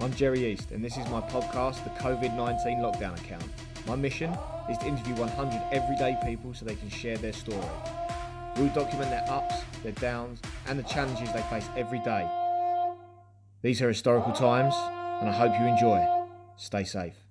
I'm Jerry East, and this is my podcast, The COVID 19 Lockdown Account. My mission is to interview 100 everyday people so they can share their story. We'll document their ups, their downs, and the challenges they face every day. These are historical times, and I hope you enjoy. Stay safe.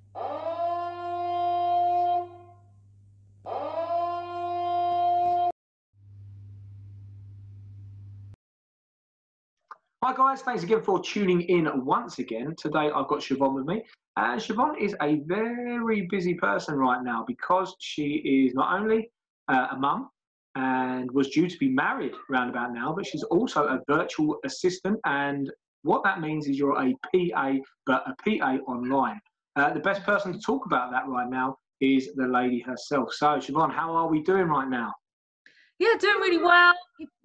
Guys, thanks again for tuning in once again. Today I've got Siobhan with me. And Siobhan is a very busy person right now because she is not only uh, a mum and was due to be married round about now, but she's also a virtual assistant. And what that means is you're a PA, but a PA online. Uh, the best person to talk about that right now is the lady herself. So, Siobhan, how are we doing right now? Yeah, doing really well.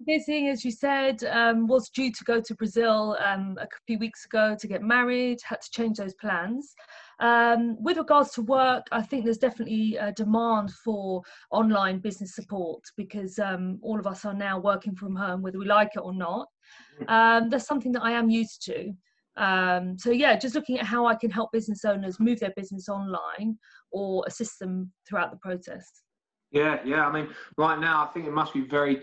Busy, as you said. Um, was due to go to Brazil um, a few weeks ago to get married. Had to change those plans. Um, with regards to work, I think there's definitely a demand for online business support because um, all of us are now working from home, whether we like it or not. Um, that's something that I am used to. Um, so yeah, just looking at how I can help business owners move their business online or assist them throughout the process. Yeah, yeah. I mean, right now, I think it must be very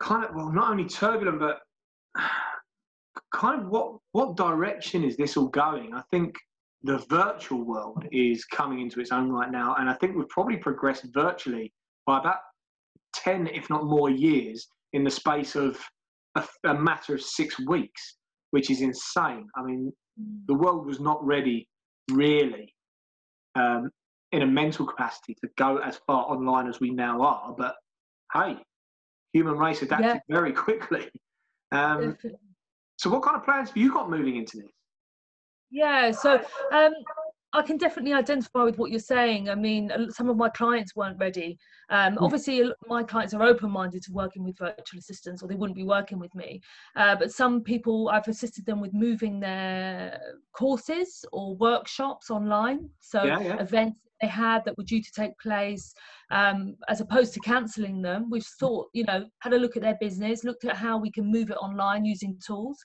kind of well, not only turbulent, but kind of what what direction is this all going? I think the virtual world is coming into its own right now, and I think we've probably progressed virtually by about ten, if not more, years in the space of a, a matter of six weeks, which is insane. I mean, the world was not ready really um, in a mental capacity to go as far online as we now are. But hey, human race adapted yeah. very quickly. Um, so, what kind of plans have you got moving into this? Yeah, so um, I can definitely identify with what you're saying. I mean, some of my clients weren't ready. Um, hmm. obviously, my clients are open-minded to working with virtual assistants, or they wouldn't be working with me. Uh, but some people, I've assisted them with moving their courses or workshops online. So yeah, yeah. events they had that were due to take place, um, as opposed to cancelling them. We've thought, you know, had a look at their business, looked at how we can move it online using tools.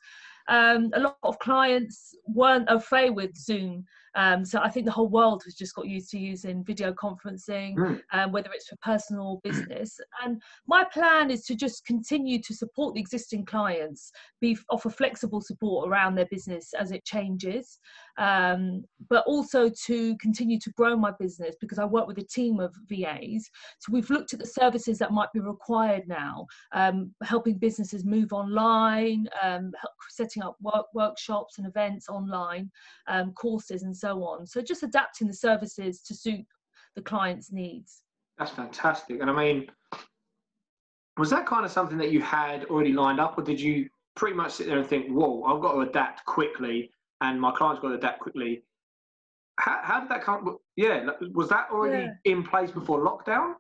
Um, a lot of clients weren't au fait with Zoom um, so I think the whole world has just got used to using video conferencing, mm. um, whether it's for personal or business. And my plan is to just continue to support the existing clients, be offer flexible support around their business as it changes, um, but also to continue to grow my business because I work with a team of VAs. So we've looked at the services that might be required now, um, helping businesses move online, um, setting up work, workshops and events online, um, courses and so on. So just adapting the services to suit the client's needs. That's fantastic. And I mean, was that kind of something that you had already lined up, or did you pretty much sit there and think, whoa, I've got to adapt quickly and my client's got to adapt quickly? How, how did that come? Yeah, was that already yeah. in place before lockdown?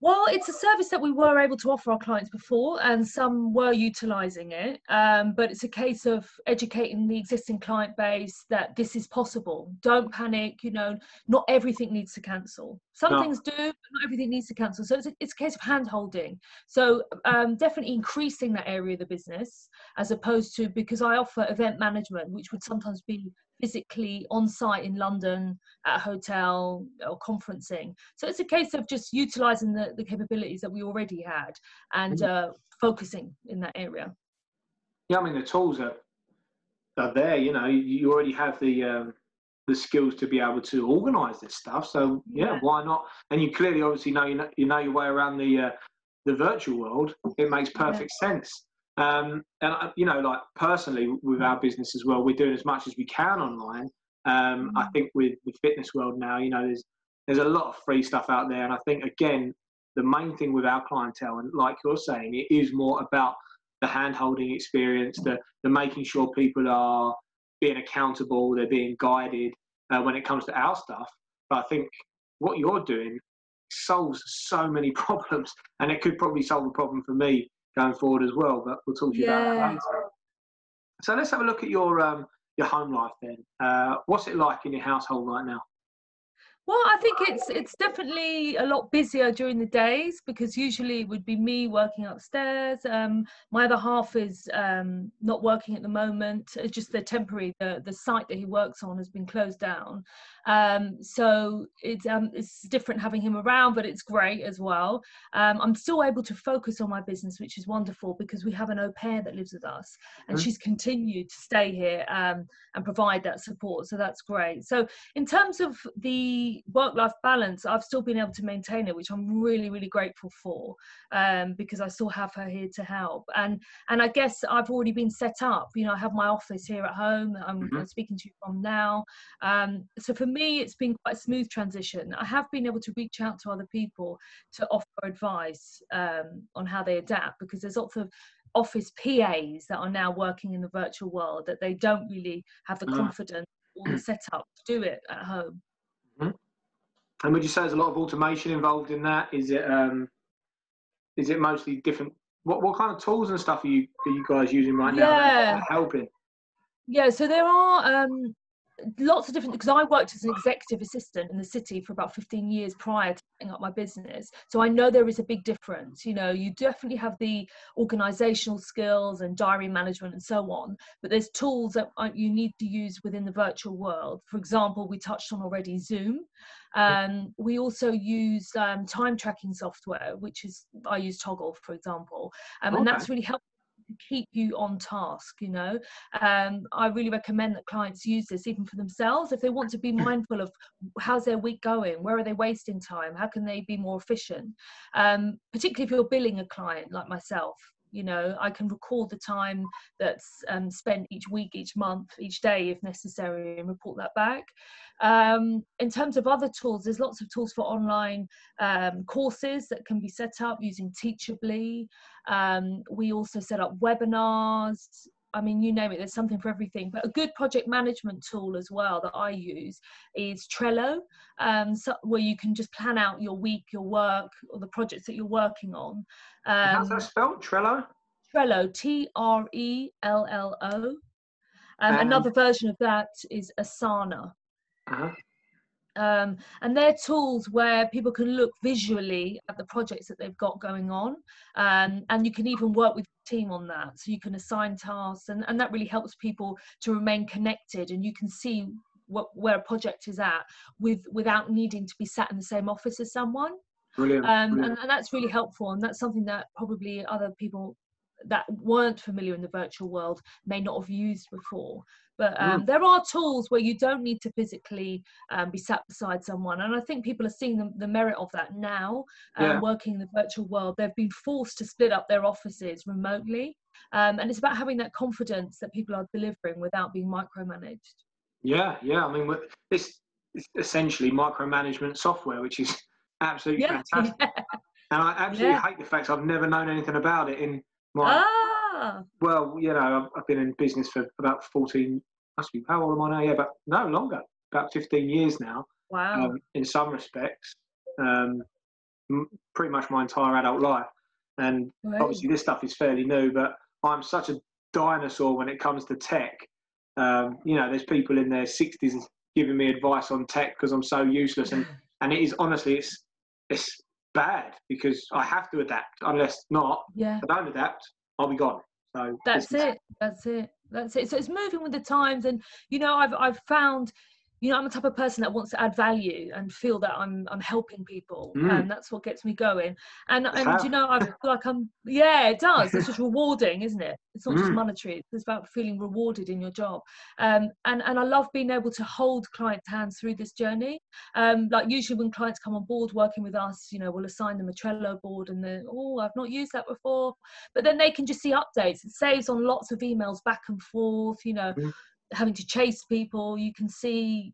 Well, it's a service that we were able to offer our clients before, and some were utilising it. Um, but it's a case of educating the existing client base that this is possible. Don't panic. You know, not everything needs to cancel. Some no. things do, but not everything needs to cancel. So it's a, it's a case of hand holding. So um, definitely increasing that area of the business as opposed to because I offer event management, which would sometimes be physically on site in London at a hotel or conferencing. So it's a case of just utilizing the, the capabilities that we already had and mm-hmm. uh, focusing in that area. Yeah, I mean, the tools are, are there, you know, you already have the, um, the skills to be able to organize this stuff. So yeah, yeah, why not? And you clearly obviously know, you know, you know your way around the, uh, the virtual world. It makes perfect yeah. sense. Um, and uh, you know, like personally with our business as well, we're doing as much as we can online. Um, I mm. think with the fitness world now, you know, there's there's a lot of free stuff out there, and I think again, the main thing with our clientele, and like you're saying, it is more about the hand-holding experience, the the making sure people are being accountable, they're being guided uh, when it comes to our stuff. But I think what you're doing solves so many problems, and it could probably solve a problem for me going forward as well. But we'll talk to you yeah. about that later. So let's have a look at your um, your home life then. Uh, what's it like in your household right now? Well, I think it's it's definitely a lot busier during the days because usually it would be me working upstairs. Um, my other half is um, not working at the moment. It's just the temporary the the site that he works on has been closed down. Um, so it's um, it's different having him around, but it's great as well. Um, I'm still able to focus on my business, which is wonderful because we have an au pair that lives with us, and mm-hmm. she's continued to stay here um, and provide that support. So that's great. So in terms of the work life balance, I've still been able to maintain it, which I'm really, really grateful for um, because I still have her here to help. And and I guess I've already been set up. You know, I have my office here at home I'm, mm-hmm. I'm speaking to you from now. Um, so for me, it's been quite a smooth transition. I have been able to reach out to other people to offer advice um, on how they adapt because there's lots of office PAs that are now working in the virtual world that they don't really have the mm. confidence or the setup to do it at home. Mm-hmm. And would you say there's a lot of automation involved in that? Is it um, is it mostly different? What what kind of tools and stuff are you are you guys using right now? Yeah. helping. Yeah, so there are um, lots of different because I worked as an executive assistant in the city for about 15 years prior to setting up my business. So I know there is a big difference. You know, you definitely have the organizational skills and diary management and so on, but there's tools that you need to use within the virtual world. For example, we touched on already Zoom. Um, we also use um, time tracking software, which is I use Toggl, for example, um, okay. and that's really helpful keep you on task you know? Um, i really recommend that clients use this even for themselves. If they want to be mindful of how's their week going where are they wasting time how can they be more efficient? Um, particularly if you're billing a client like myself you know i can record the time that's um, spent each week each month each day if necessary and report that back. Um, in terms of other tools there's lots of tools for online um, courses that can be set up using Teachable. Um, we also set up webinars I mean, you name it, there's something for everything. But a good project management tool as well that I use is Trello, um, so, where you can just plan out your week, your work, or the projects that you're working on. Um, How's that spelled? Trello? Trello, T R E L L O. Um, another version of that is Asana. Uh-huh. Um, and they're tools where people can look visually at the projects that they've got going on um, and you can even work with team on that so you can assign tasks and, and that really helps people to remain connected and you can see what, where a project is at with without needing to be sat in the same office as someone Brilliant. Um, Brilliant. And, and that's really helpful and that's something that probably other people that weren't familiar in the virtual world may not have used before but um, mm. there are tools where you don't need to physically um, be sat beside someone and i think people are seeing the, the merit of that now um, yeah. working in the virtual world they've been forced to split up their offices remotely um, and it's about having that confidence that people are delivering without being micromanaged yeah yeah i mean it's, it's essentially micromanagement software which is absolutely yeah. fantastic yeah. and i absolutely hate the fact i've never known anything about it in my ah well, you know, I've, been in business for about 14, must be, how old am I now? Yeah, but no, longer, about 15 years now. Wow. Um, in some respects, um, m- pretty much my entire adult life. And right. obviously, this stuff is fairly new, but I'm such a dinosaur when it comes to tech. Um, you know, there's people in their 60s giving me advice on tech because I'm so useless, and and it is honestly, it's it's bad because I have to adapt. Unless not, yeah. I don't adapt, I'll be gone. So that's it. That's it. That's it. So it's moving with the times, and you know, I've I've found you know, I'm the type of person that wants to add value and feel that I'm I'm helping people, mm. and that's what gets me going. And and you know, I feel like I'm yeah, it does. It's just rewarding, isn't it? It's not mm. just monetary. It's about feeling rewarded in your job. Um, and and I love being able to hold clients' hands through this journey. Um, like usually when clients come on board working with us, you know, we'll assign them a Trello board, and then oh, I've not used that before, but then they can just see updates. It saves on lots of emails back and forth. You know. Mm having to chase people you can see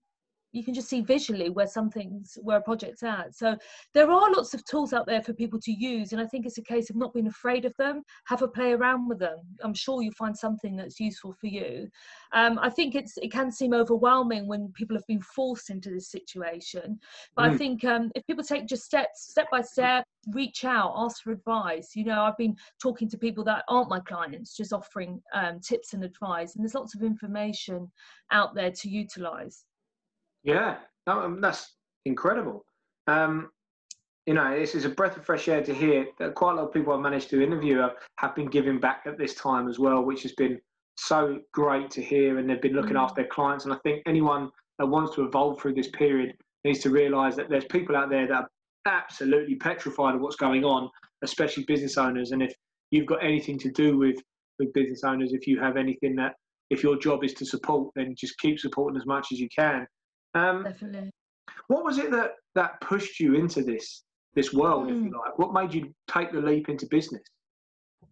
you can just see visually where something's where a project's at. So there are lots of tools out there for people to use and i think it's a case of not being afraid of them. Have a play around with them. I'm sure you'll find something that's useful for you. Um, i think it's it can seem overwhelming when people have been forced into this situation but mm. i think um, if people take just steps step by step reach out ask for advice you know i've been talking to people that aren't my clients just offering um, tips and advice and there's lots of information out there to utilize yeah, um, that's incredible. Um, you know, this is a breath of fresh air to hear that quite a lot of people I've managed to interview have, been giving back at this time as well, which has been so great to hear. And they've been looking mm. after their clients. And I think anyone that wants to evolve through this period needs to realise that there's people out there that are absolutely petrified of what's going on, especially business owners. And if you've got anything to do with with business owners, if you have anything that if your job is to support, then just keep supporting as much as you can. Um, Definitely. What was it that that pushed you into this this world, mm. if you hmm. like? What made you take the leap into business?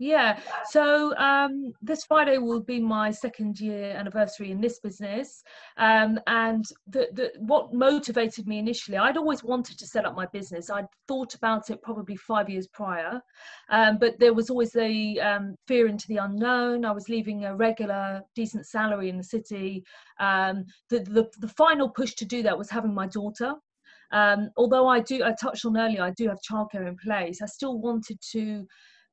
Yeah, so um, this Friday will be my second year anniversary in this business. Um, and the, the, what motivated me initially, I'd always wanted to set up my business. I'd thought about it probably five years prior, um, but there was always the um, fear into the unknown. I was leaving a regular, decent salary in the city. Um, the, the, the final push to do that was having my daughter. Um, although I do, I touched on earlier, I do have childcare in place. I still wanted to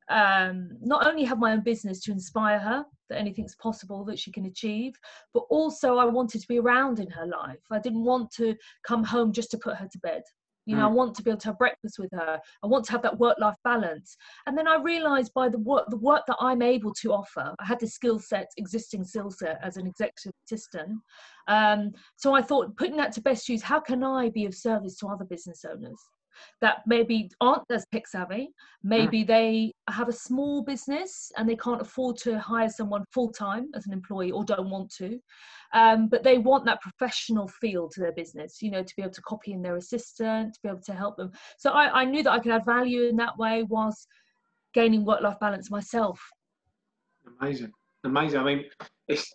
um, not only have my own business to inspire her that anything's possible that she can achieve, but also I wanted to be around in her life. I didn't want to come home just to put her to bed. You know, mm. I want to be able to have breakfast with her. I want to have that work-life balance. And then I realised by the work, the work that I'm able to offer, I had the skill set, existing skill set as an executive assistant. Um, so I thought, putting that to best use, how can I be of service to other business owners? That maybe aren't as tech savvy. Maybe mm. they have a small business and they can't afford to hire someone full time as an employee or don't want to. Um, but they want that professional feel to their business, you know, to be able to copy in their assistant, to be able to help them. So I, I knew that I could add value in that way whilst gaining work life balance myself. Amazing. Amazing. I mean, it's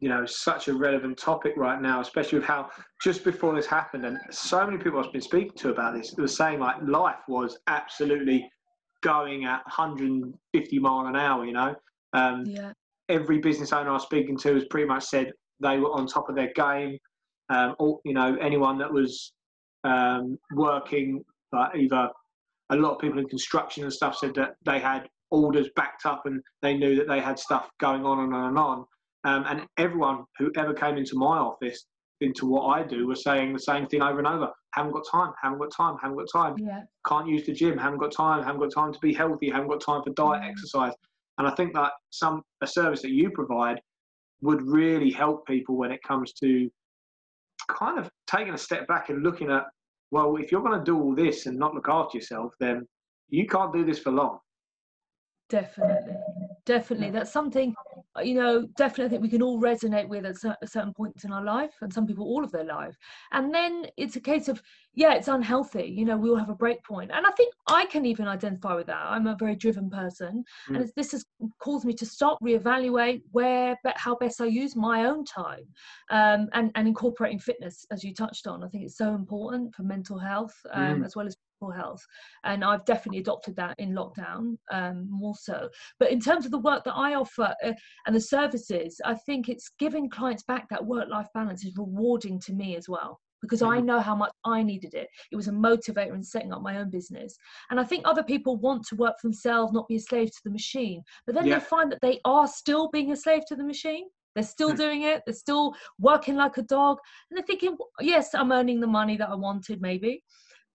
you know such a relevant topic right now, especially with how just before this happened, and so many people I've been speaking to about this they were saying like life was absolutely going at 150 mile an hour. You know, um, yeah. every business owner I was speaking to has pretty much said they were on top of their game. Um, or, you know, anyone that was um, working, like either a lot of people in construction and stuff said that they had orders backed up and they knew that they had stuff going on and on and on. Um, and everyone who ever came into my office, into what I do, was saying the same thing over and over. Haven't got time, haven't got time, haven't got time. Yeah. Can't use the gym, haven't got time, haven't got time to be healthy, haven't got time for diet, mm. exercise. And I think that some a service that you provide would really help people when it comes to kind of taking a step back and looking at, well, if you're going to do all this and not look after yourself, then you can't do this for long. Definitely, definitely. That's something, uh, you know, definitely I think we can all resonate with at certain points in our life, and some people all of their life. And then it's a case of, yeah, it's unhealthy. You know, we all have a break point, and I think I can even identify with that. I'm a very driven person, mm. and this has caused me to stop, reevaluate where, how best I use my own time, um, and and incorporating fitness as you touched on. I think it's so important for mental health um, mm. as well as health and i've definitely adopted that in lockdown um, more so but in terms of the work that i offer uh, and the services i think it's giving clients back that work life balance is rewarding to me as well because mm-hmm. I know how much I needed it. It was a motivator in setting up my own business. And I think other people want to work for themselves, not be a slave to the machine. But then yeah. they find that they are still being a slave to the machine. They're still mm-hmm. doing it. They're still working like a dog. And they're thinking, yes, I'm earning the money that I wanted, maybe.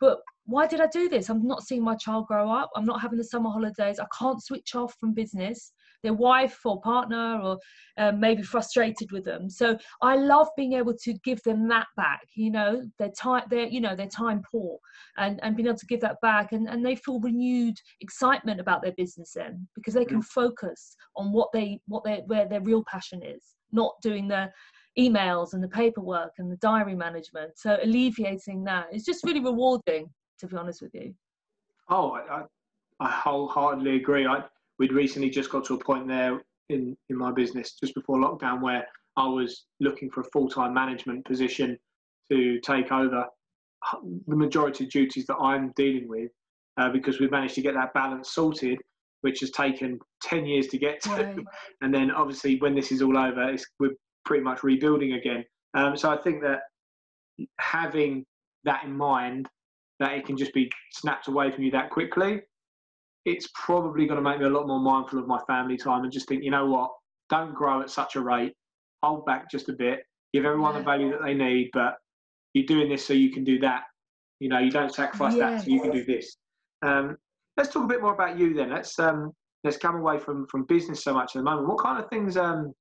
But why did I do this? I'm not seeing my child grow up. I'm not having the summer holidays. I can't switch off from business. Their wife or partner, or uh, maybe frustrated with them. So I love being able to give them that back. You know, their time, their you know, their time poor, and and being able to give that back, and and they feel renewed excitement about their business then because they can mm. focus on what they what their where their real passion is, not doing the emails and the paperwork and the diary management. So alleviating that is just really rewarding, to be honest with you. Oh, I, I wholeheartedly agree. I, we'd recently just got to a point there in, in my business just before lockdown where I was looking for a full time management position to take over the majority of duties that I'm dealing with uh, because we've managed to get that balance sorted, which has taken 10 years to get to. Right. And then obviously, when this is all over, we're pretty much rebuilding again. Um, so I think that having that in mind, that it can just be snapped away from you that quickly, it's probably going to make me a lot more mindful of my family time and just think, you know what, don't grow at such a rate, hold back just a bit, give everyone yeah. the value that they need, but you're doing this so you can do that. You know, you don't sacrifice that so you can do this. Um, let's talk a bit more about you then. Let's um, let's come away from from business so much at the moment. What kind of things um,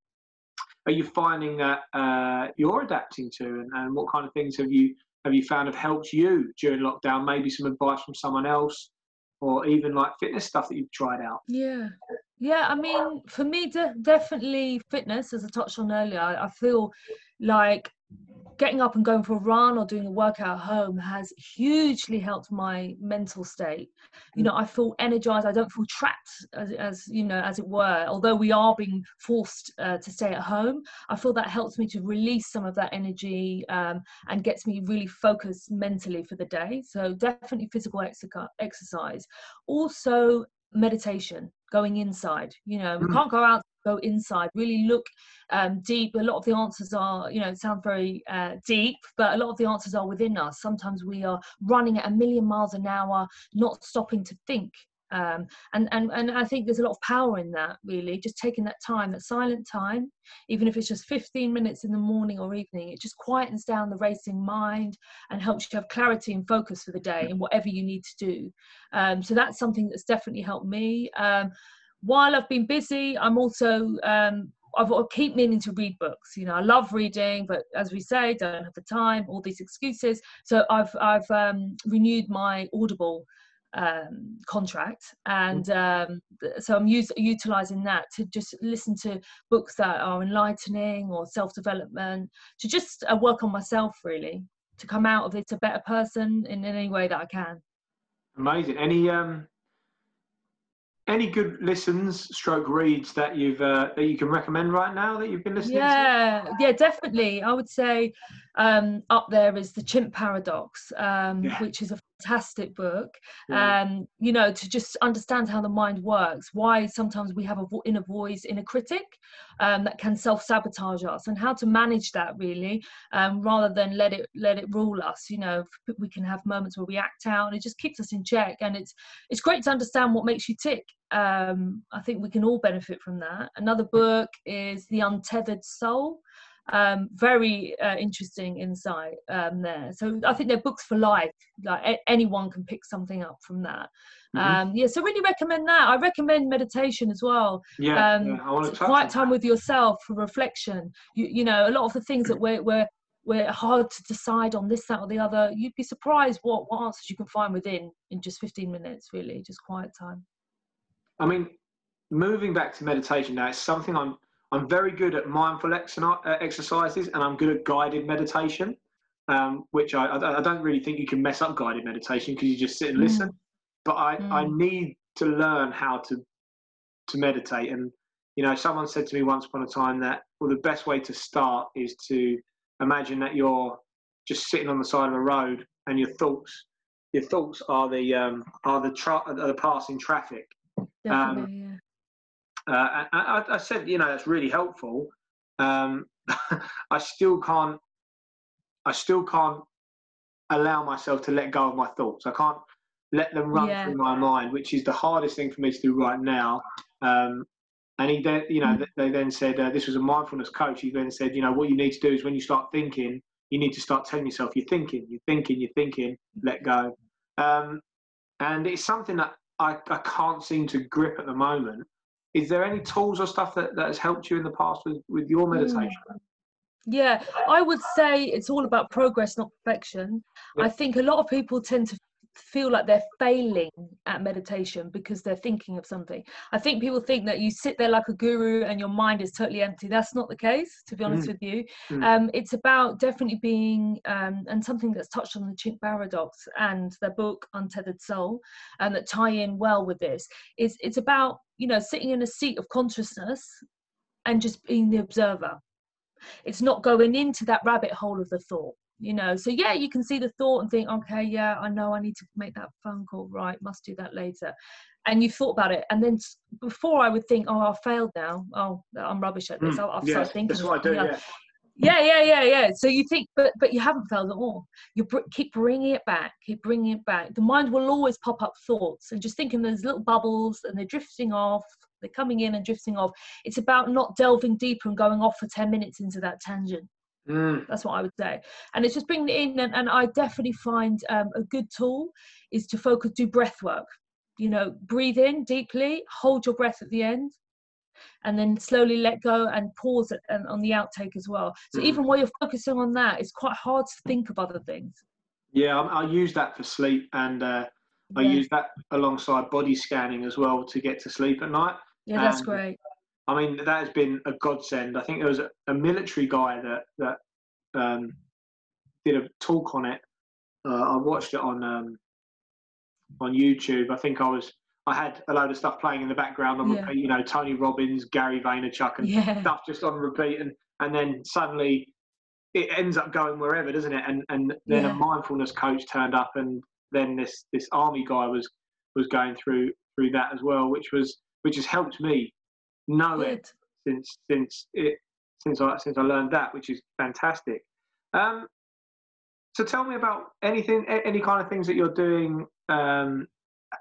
are you finding that uh, you're adapting to, and, and what kind of things have you have you found have helped you during lockdown? Maybe some advice from someone else, or even like fitness stuff that you've tried out. Yeah, yeah. I mean, for me, de- definitely fitness, as I touched on earlier. I, I feel like getting up and going for a run or doing a workout at home has hugely helped my mental state. You know i feel energized. I don't feel trapped as, as you know as it were although we are being forced uh, to stay at home i feel that helps me to release some of that energy um, and gets me really focused mentally for the day. So definitely physical exercise. Also meditation going inside. You know we mm. can't go out go inside really look um, deep. A lot of the answers are you know it sounds very uh, deep but a lot of the answers are within us. Sometimes we are running at a million miles an hour not stopping to think. Um, and, and and I think there's a lot of power in that really just taking that time that silent time even if it's just 15 minutes in the morning or evening it just quietens down the racing mind and helps you have clarity and focus for the day and whatever you need to do. Um, so that's something that's definitely helped me. Um, while I've been busy, I'm also um, I've got to keep meaning to read books. You know, I love reading, but as we say, don't have the time. All these excuses. So I've I've um, renewed my Audible um, contract, and um, so I'm use, utilizing that to just listen to books that are enlightening or self development to just uh, work on myself really to come out of it a better person in, in any way that I can. Amazing. Any um any good listens stroke reads that you've uh, that you can recommend right now that you've been listening yeah to? yeah yeah, definitely i would say um, up there is the chimp paradox um, yeah. which is a fantastic book yeah. um, you know to just understand how the mind works why sometimes we have a vo- inner voice inner critic um, that can self-sabotage us and how to manage that really um, rather than let it let it rule us you know we can have moments where we act out and it just keeps us in check and it's it's great to understand what makes you tick um, i think we can all benefit from that another book is the untethered soul um, very uh, interesting insight um, there. So I think they're books for life. Like a- anyone can pick something up from that. Mm-hmm. Um, yeah, so really recommend that. I recommend meditation as well. Yeah, um, yeah I want to quiet time with yourself for reflection. You, you know, a lot of the things that we're, we're we're hard to decide on this, that, or the other. You'd be surprised what what answers you can find within in just 15 minutes. Really, just quiet time. I mean, moving back to meditation now, it's something I'm I'm very good at mindful uh, exercises and I'm good at guided meditation, um, which I, I, don't really think you can mess up guided meditation because you just sit and mm. listen. But I, mm. I need to learn how to to meditate. And you know, someone said to me once upon a time that well, the best way to start is to imagine that you're just sitting on the side of a road and your thoughts your thoughts are the um, are the tra- are the passing traffic. Definitely, um, yeah uh, I, I, said, you know, that's really helpful. Um, I still can't. I still can't allow myself to let go of my thoughts. I can't let them run yeah. through my mind, which is the hardest thing for me to do right now. Um, and he then, you know, mm. they then said uh, this was a mindfulness coach. He then said, you know, what you need to do is when you start thinking, you need to start telling yourself you're thinking, you're thinking, you're thinking. Let go. Um, and it's something that I, I can't seem to grip at the moment is there any tools or stuff that, that has helped you in the past with, with your meditation? Yeah, I would say it's all about progress, not perfection. Yeah. I think a lot of people tend to feel like they're failing at meditation because they're thinking of something. I think people think that you sit there like a guru and your mind is totally empty. That's not the case, to be honest mm. with you. Mm. Um, it's about definitely being, um, and something that's touched on the Chimp paradox and their book Untethered Soul, and that tie in well with this. Is it's about you know sitting in a seat of consciousness and just being the observer. It's not going into that rabbit hole of the thought you know. So yeah you can see the thought and think okay yeah i know i need to make that phone call. Right must do that later. And you thought about it. And then before i would think oh i failed now. Oh i'm rubbish at this. Mm, i'll, yeah, thinking that's what i do yeah. Yeah yeah yeah yeah so you think but but you haven't failed at all you br- keep bringing it back keep bringing it back the mind will always pop up thoughts and just thinking there's little bubbles and they're drifting off they're coming in and drifting off it's about not delving deeper and going off for 10 minutes into that tangent Mm. That's what I would say. And it's just bringing it in. And, and I definitely find um, a good tool is to focus, do breath work. You know, breathe in deeply, hold your breath at the end, and then slowly let go and pause and on the outtake as well. So Mm. even while you're focusing on that, it's quite hard to think of other things. Yeah, I, I use that for sleep, and uh, I Yeah. use that alongside body scanning as well to get to sleep at night. Yeah, that's um, great. I mean, that has been a godsend. I think there was a, a military guy that that um, did a talk on it. Uh, I watched it on um, on YouTube. I think I was I had a load of stuff playing in the background on Yeah. repeat. You know, Tony Robbins, Gary Vaynerchuk, and Yeah. stuff just on repeat, and and then suddenly it ends up going wherever, doesn't it? And and then Yeah. a mindfulness coach turned up, and then this this army guy was was going through through that as well, which was which has helped me know it since since it since I since I learned that, which is fantastic. Um, so tell me about anything, any kind of things that you're doing um,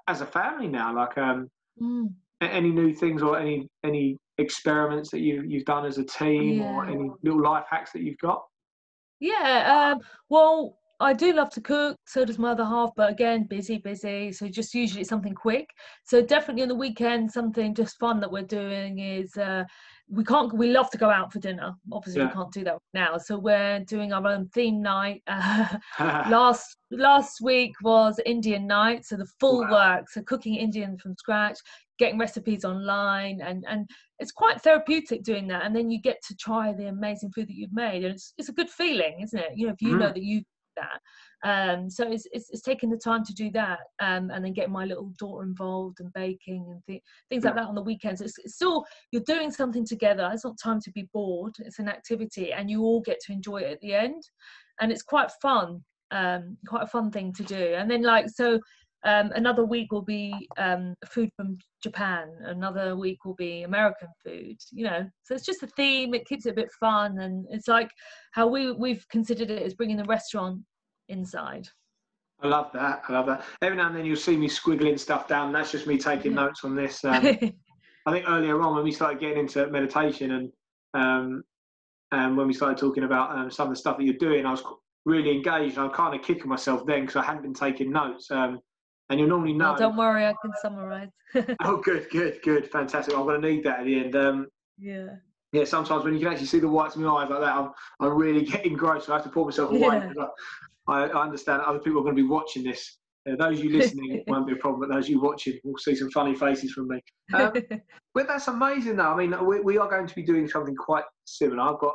as a family now, like um, Mm. any new things or any any experiments that you you've done as a team or any little life hacks that you've got. Yeah, um, well, I do love to cook, so does my other half, but again, busy, busy. So just usually something quick. So definitely on the weekend, something just fun that we're doing is uh, we can't, we love to go out for dinner. Obviously, Yeah. we can't do that now. So we're doing our own theme night. Uh, last last week was Indian night, so the full Wow. work, so cooking Indian from scratch, getting recipes online, and and it's quite therapeutic doing that. And then you get to try the amazing food that you've made, and it's it's a good feeling, isn't it? You know, if you know that you that. Um, so it's, it's it's taking the time to do that, um, and then getting my little daughter involved and baking and th- things like that on the weekends. It's, it's still you're doing something together. It's not time to be bored. It's an activity, and you all get to enjoy it at the end, and it's quite fun um, quite a fun thing to do. And then like so, um, another week will be um, food from Japan. Another week will be American food. You know, so it's just a theme. It keeps it a bit fun, and it's like how we we've considered it as bringing the restaurant inside. I love that. I love that. Every now and then you'll see me squiggling stuff down. That's just me taking Yeah. notes on this. Um, I think earlier on when we started getting into meditation and um, and when we started talking about um, some of the stuff that you're doing, I was really engaged. I was kind of kicking myself then because I hadn't been taking notes. Um, and you'll normally know. Oh, don't worry, I can summarize. oh, good, good, good, fantastic. I'm going to need that at the end. Um, yeah. yeah, sometimes when you can actually see the whites of my eyes like that, I'm, I'm really getting engrossed. So I have to pour myself away. Yeah. I, I understand other people are going to be watching this. Uh, those of you listening won't be a problem, but those of you watching will see some funny faces from me. Um, well, that's amazing, though. I mean, we, we are going to be doing something quite similar. I've got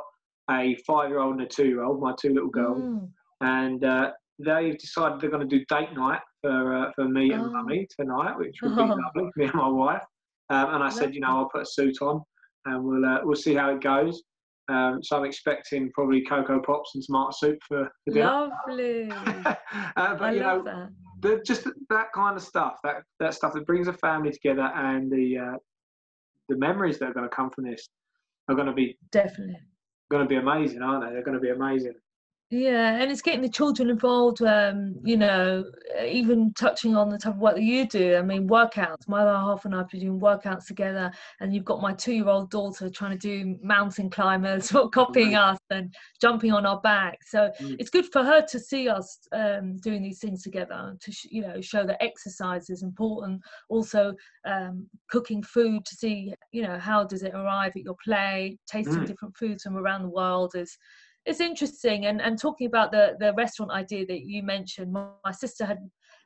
a five-year-old and a two-year-old, my two little girls, Mm. and uh, they've decided they're going to do date night for uh, for me and Oh. mummy tonight, which will be Oh. lovely. Me and my wife. Um, and I said, you know, I'll put a suit on, and we'll uh, we'll see how it goes. Um, so I'm expecting probably Coco Pops and tomato soup for, for dinner. Lovely. uh, but I you know, love that. the, just that kind of stuff, that that stuff that brings a family together, and the uh, the memories that are going to come from this are going to be Definitely. going to be amazing, aren't they? They're going to be amazing. Yeah, and it's getting the children involved. Um, you know, even touching on the type of work that you do. I mean, workouts. My other half and I've been doing workouts together, and you've got my two-year-old daughter trying to do mountain climbers, of copying Right. us and jumping on our back. So Mm. it's good for her to see us um, doing these things together. To sh- you know, show that exercise is important. Also, um, cooking food to see, you know, how does it arrive at your plate. Tasting Mm. different foods from around the world is it's interesting and and talking about the the restaurant idea that you mentioned my, my sister had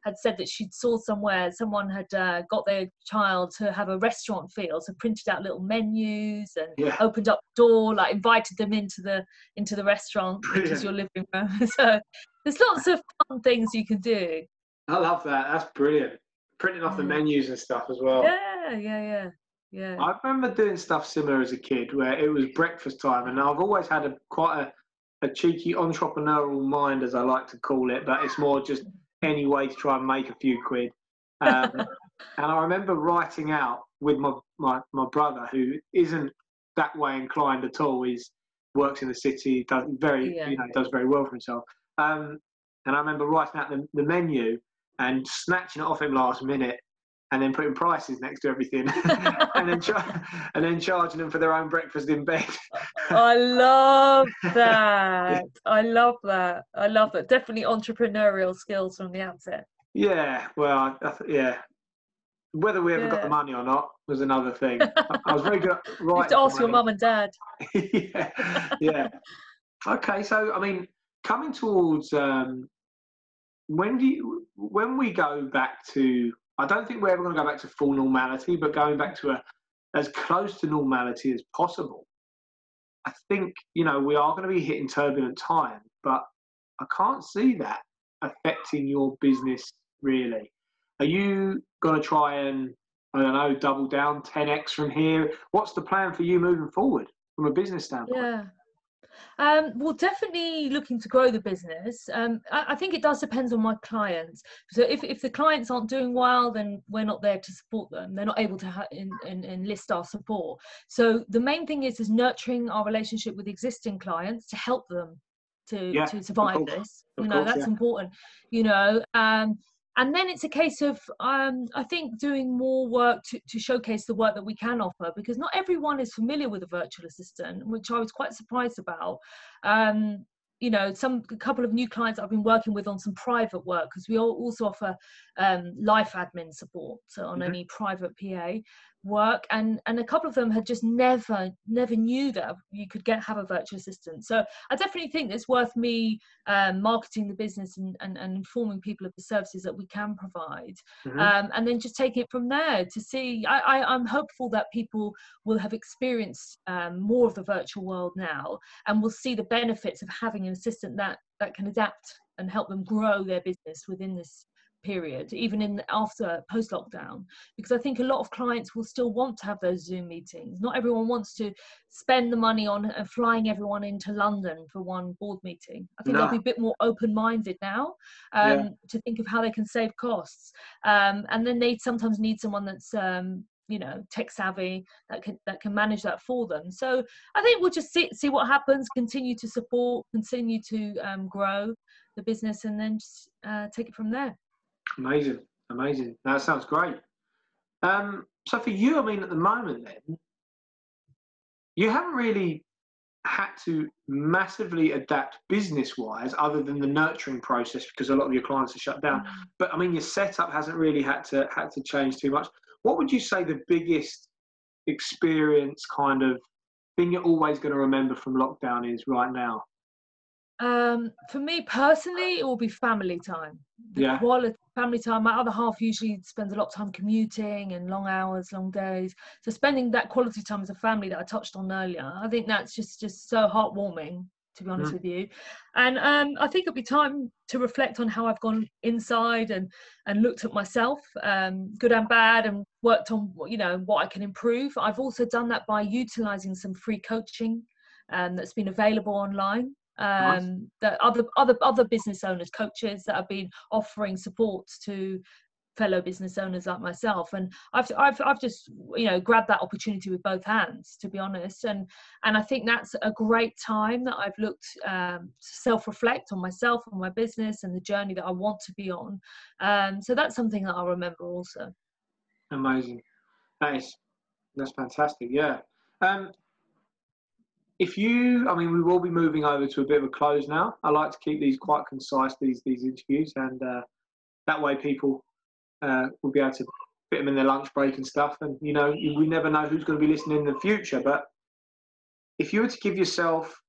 had said that she'd saw somewhere someone had uh, got their child to have a restaurant feel so printed out little menus and Yeah. opened up the door like invited them into the into the restaurant which is Brilliant. your living room so there's lots of fun things you can do I love that. That's brilliant. Printing off the menus and stuff as well. yeah yeah yeah yeah I remember doing stuff similar as a kid where it was breakfast time, and I've always had a quite a, a cheeky entrepreneurial mind, as I like to call it, but it's more just any way to try and make a few quid. Um, and I remember writing out with my, my, my brother, who isn't that way inclined at all. He's works in the city, does very Yeah. you know does very well for himself. Um, and I remember writing out the, the menu and snatching it off him last minute and then putting prices next to everything, and then char- and then charging them for their own breakfast in bed. I love that. I love that. I love that. Definitely entrepreneurial skills from the outset. Yeah, well, I th- yeah. Whether we ever got the money or not was another thing. I, I was very good. At You have to ask your mum and dad. yeah, yeah. Okay, so I mean, coming towards um, when do you, when we go back to? I don't think we're ever going to go back to full normality, but going back to a as close to normality as possible. I think you know we are going to be hitting turbulent times, but I can't see that affecting your business really. Are you going to try and I don't know double down 10x from here? What's the plan for you moving forward from a business standpoint? Yeah. Um, well, definitely looking to grow the business. Um, I, I think it does depend on my clients. So if, if the clients aren't doing well, then we're not there to support them. They're not able to ha- in, in, enlist our support. So the main thing is is nurturing our relationship with existing clients to help them to Yeah, to survive this. of You know course, that's yeah. important. You know. Um, and then it's a case of um, i think doing more work to, to showcase the work that we can offer because not everyone is familiar with a virtual assistant which i was quite surprised about um, you know some a couple of new clients i've been working with on some private work because we all also offer um, life admin support so on Mhm. any private pa work and and a couple of them had just never never knew that you could get have a virtual assistant so i definitely think it's worth me um, marketing the business and, and, and informing people of the services that we can provide Mhm. um, and then just take it from there to see I, I, i'm hopeful that people will have experienced um, more of the virtual world now and will see the benefits of having an assistant that that can adapt and help them grow their business within this period even in after post lockdown because i think a lot of clients will still want to have those zoom meetings. Not everyone wants to spend the money on uh, flying everyone into london for one board meeting. I think they'll be a bit more open minded now um, Yeah. to think of how they can save costs. Um, and then they sometimes need someone that's um, you know tech savvy that can that can manage that for them. So i think we'll just see see what happens continue to support continue to um, grow the business and then just uh, take it from there Amazing, amazing. That sounds great. Um, so for you, I mean, at the moment, then you haven't really had to massively adapt business-wise, other than the nurturing process, because a lot of your clients are shut down. But I mean, your setup hasn't really had to had to change too much. What would you say the biggest experience, kind of thing you're always going to remember from lockdown is right now? Um, for me personally, it will be family time. The Yeah. quality family time. My other half usually spends a lot of time commuting and long hours, long days. So spending that quality time as a family that I touched on earlier, I think that's just just so heartwarming. To be honest Mm. with you, and um, I think it'll be time to reflect on how I've gone inside and and looked at myself, um, good and bad, and worked on what- you know what I can improve. I've also done that by utilizing some free coaching um, that's been available online. Um, that other other other business owners, coaches that have been offering support to fellow business owners like myself, and I've I've I've just you know grabbed that opportunity with both hands, to be honest, and and I think that's a great time that I've looked um, to self reflect on myself and my business and the journey that I want to be on. Um, so that's something that I'll remember also. Amazing. That is that's fantastic. Yeah. Um, if you, I mean, we will be moving over to a bit of a close now. I like to keep these quite concise these these interviews, and uh, that way people uh, will be able to fit them in their lunch break and stuff. And you know, we never know who's going to be listening in the future. But if you were to give yourself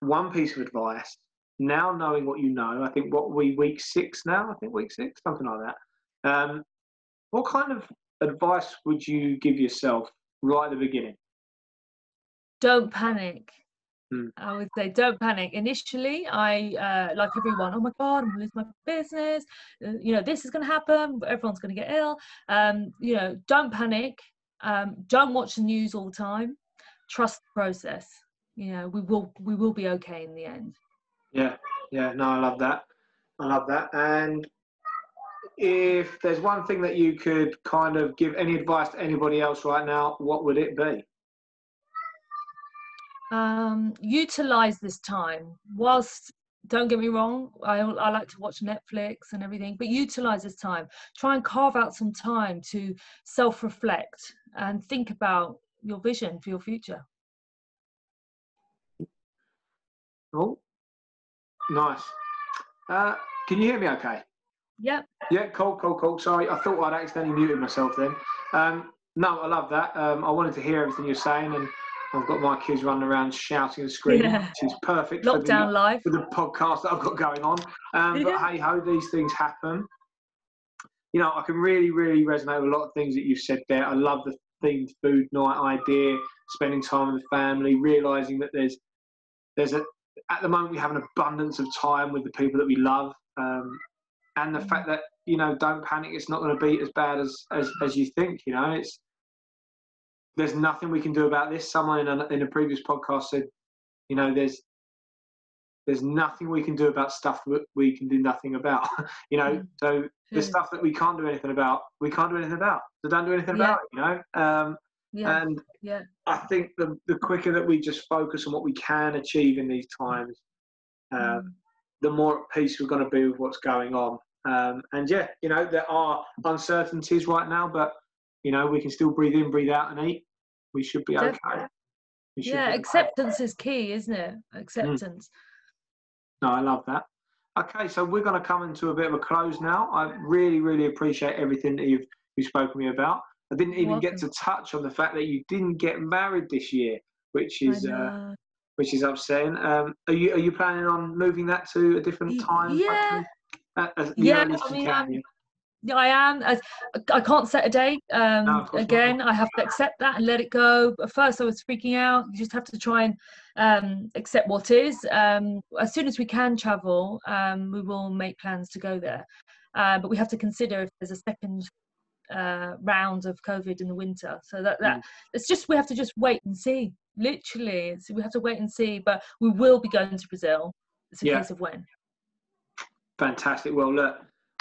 one piece of advice, now knowing what you know, I think what we week six now. I think week six, something like that. Um, what kind of advice would you give yourself right at the beginning? Don't panic. Hmm. i would say don't panic. Initially i uh, like everyone oh my god i'm gonna lose my business. Uh, you know this is gonna happen. Everyone's gonna get ill. Um, you know don't panic. Um, don't watch the news all the time. Trust the process. You know we will we will be okay in the end. Yeah, yeah, no, I love that. I love that. And if there's one thing that you could kind of give any advice to anybody else right now, what would it be? Um, utilize this time. Whilst don't get me wrong I, I like to watch netflix and everything but utilize this time. Try and carve out some time to self-reflect and think about your vision for your future. Oh nice. Uh, can you hear me okay? Yep. Yeah cool cool cool. Sorry i thought i'd accidentally muted myself then. Um, no i love that. Um, i wanted to hear everything you're saying and I've got my kids running around shouting and screaming, yeah. which is perfect Lockdown for the, life for the podcast that I've got going on. Um, but hey ho, these things happen. You know, I can really, really resonate with a lot of things that you've said there. I love the themed food night idea, spending time with the family, realizing that there's there's a at the moment we have an abundance of time with the people that we love, um, and the mm. fact that you know don't panic, it's not going to be as bad as, as as you think. You know, it's there's nothing we can do about this. Someone in a, in a previous podcast said, you know, there's there's nothing we can do about stuff that we can do nothing about. you know, mm. so the mm. stuff that we can't do anything about, we can't do anything about. So don't do anything yeah. about it. You know. Um, yeah. And yeah. I think the the quicker that we just focus on what we can achieve in these times, uh, mm. the more at peace we're going to be with what's going on. Um, and yeah, you know, there are uncertainties right now, but you know, we can still breathe in, breathe out, and eat. We should be okay. Should yeah, be acceptance okay. is key, isn't it? Acceptance. Mm. No, I love that. Okay, so we're going to come into a bit of a close now. I really, really appreciate everything that you've you've spoken to me about. I didn't even get to touch on the fact that you didn't get married this year, which is uh, which is upsetting. Um, are you are you planning on moving that to a different time? Yeah. yeah, I mean, can, I am. I, I can't set a date. Um, no, again, not. I have to accept that and let it go. At first, I was freaking out. You just have to try and um, accept what is. Um, as soon as we can travel, um, we will make plans to go there. Uh, but we have to consider if there's a second uh, round of COVID in the winter. So that, that mm. it's just we have to just wait and see. Literally, we have to wait and see. But we will be going to Brazil. It's a yeah. case of when. Fantastic. Well, look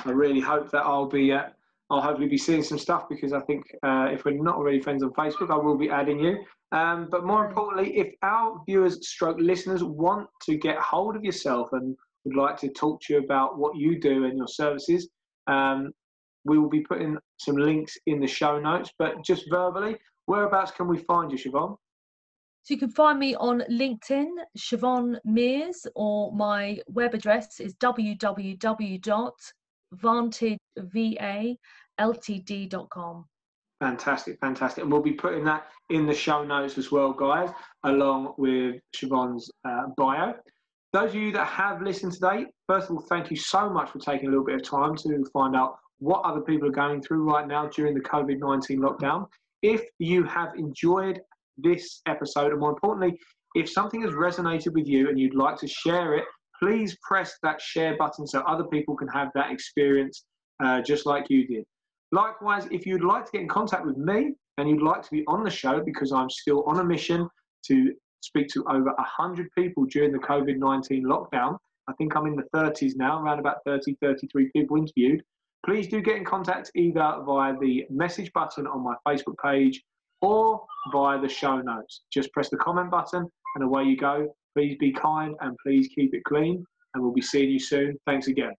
I really hope that I'll be uh, I'll hopefully be seeing some stuff because I think uh, if we're not already friends on Facebook, I will be adding you. Um, but more importantly, if our viewers stroke listeners want to get hold of yourself and would like to talk to you about what you do and your services, um, we will be putting some links in the show notes. But just verbally, whereabouts can we find you, Siobhan? So you can find me on LinkedIn, Siobhan Mears, or my web address is www vantagevaltd.com. Fantastic, fantastic. And we'll be putting that in the show notes as well, guys, along with Siobhan's uh, bio. Those of you that have listened today, first of all, thank you so much for taking a little bit of time to find out what other people are going through right now during the COVID 19 lockdown. If you have enjoyed this episode, and more importantly, if something has resonated with you and you'd like to share it please press that share button so other people can have that experience uh, just like you did. Likewise, if you'd like to get in contact with me and you'd like to be on the show because I'm still on a mission to speak to over 100 people during the COVID 19 lockdown, I think I'm in the 30s now, around about 30, 33 people interviewed. Please do get in contact either via the message button on my Facebook page or via the show notes. Just press the comment button and away you go. Please be kind and please keep it clean. And we'll be seeing you soon. Thanks again.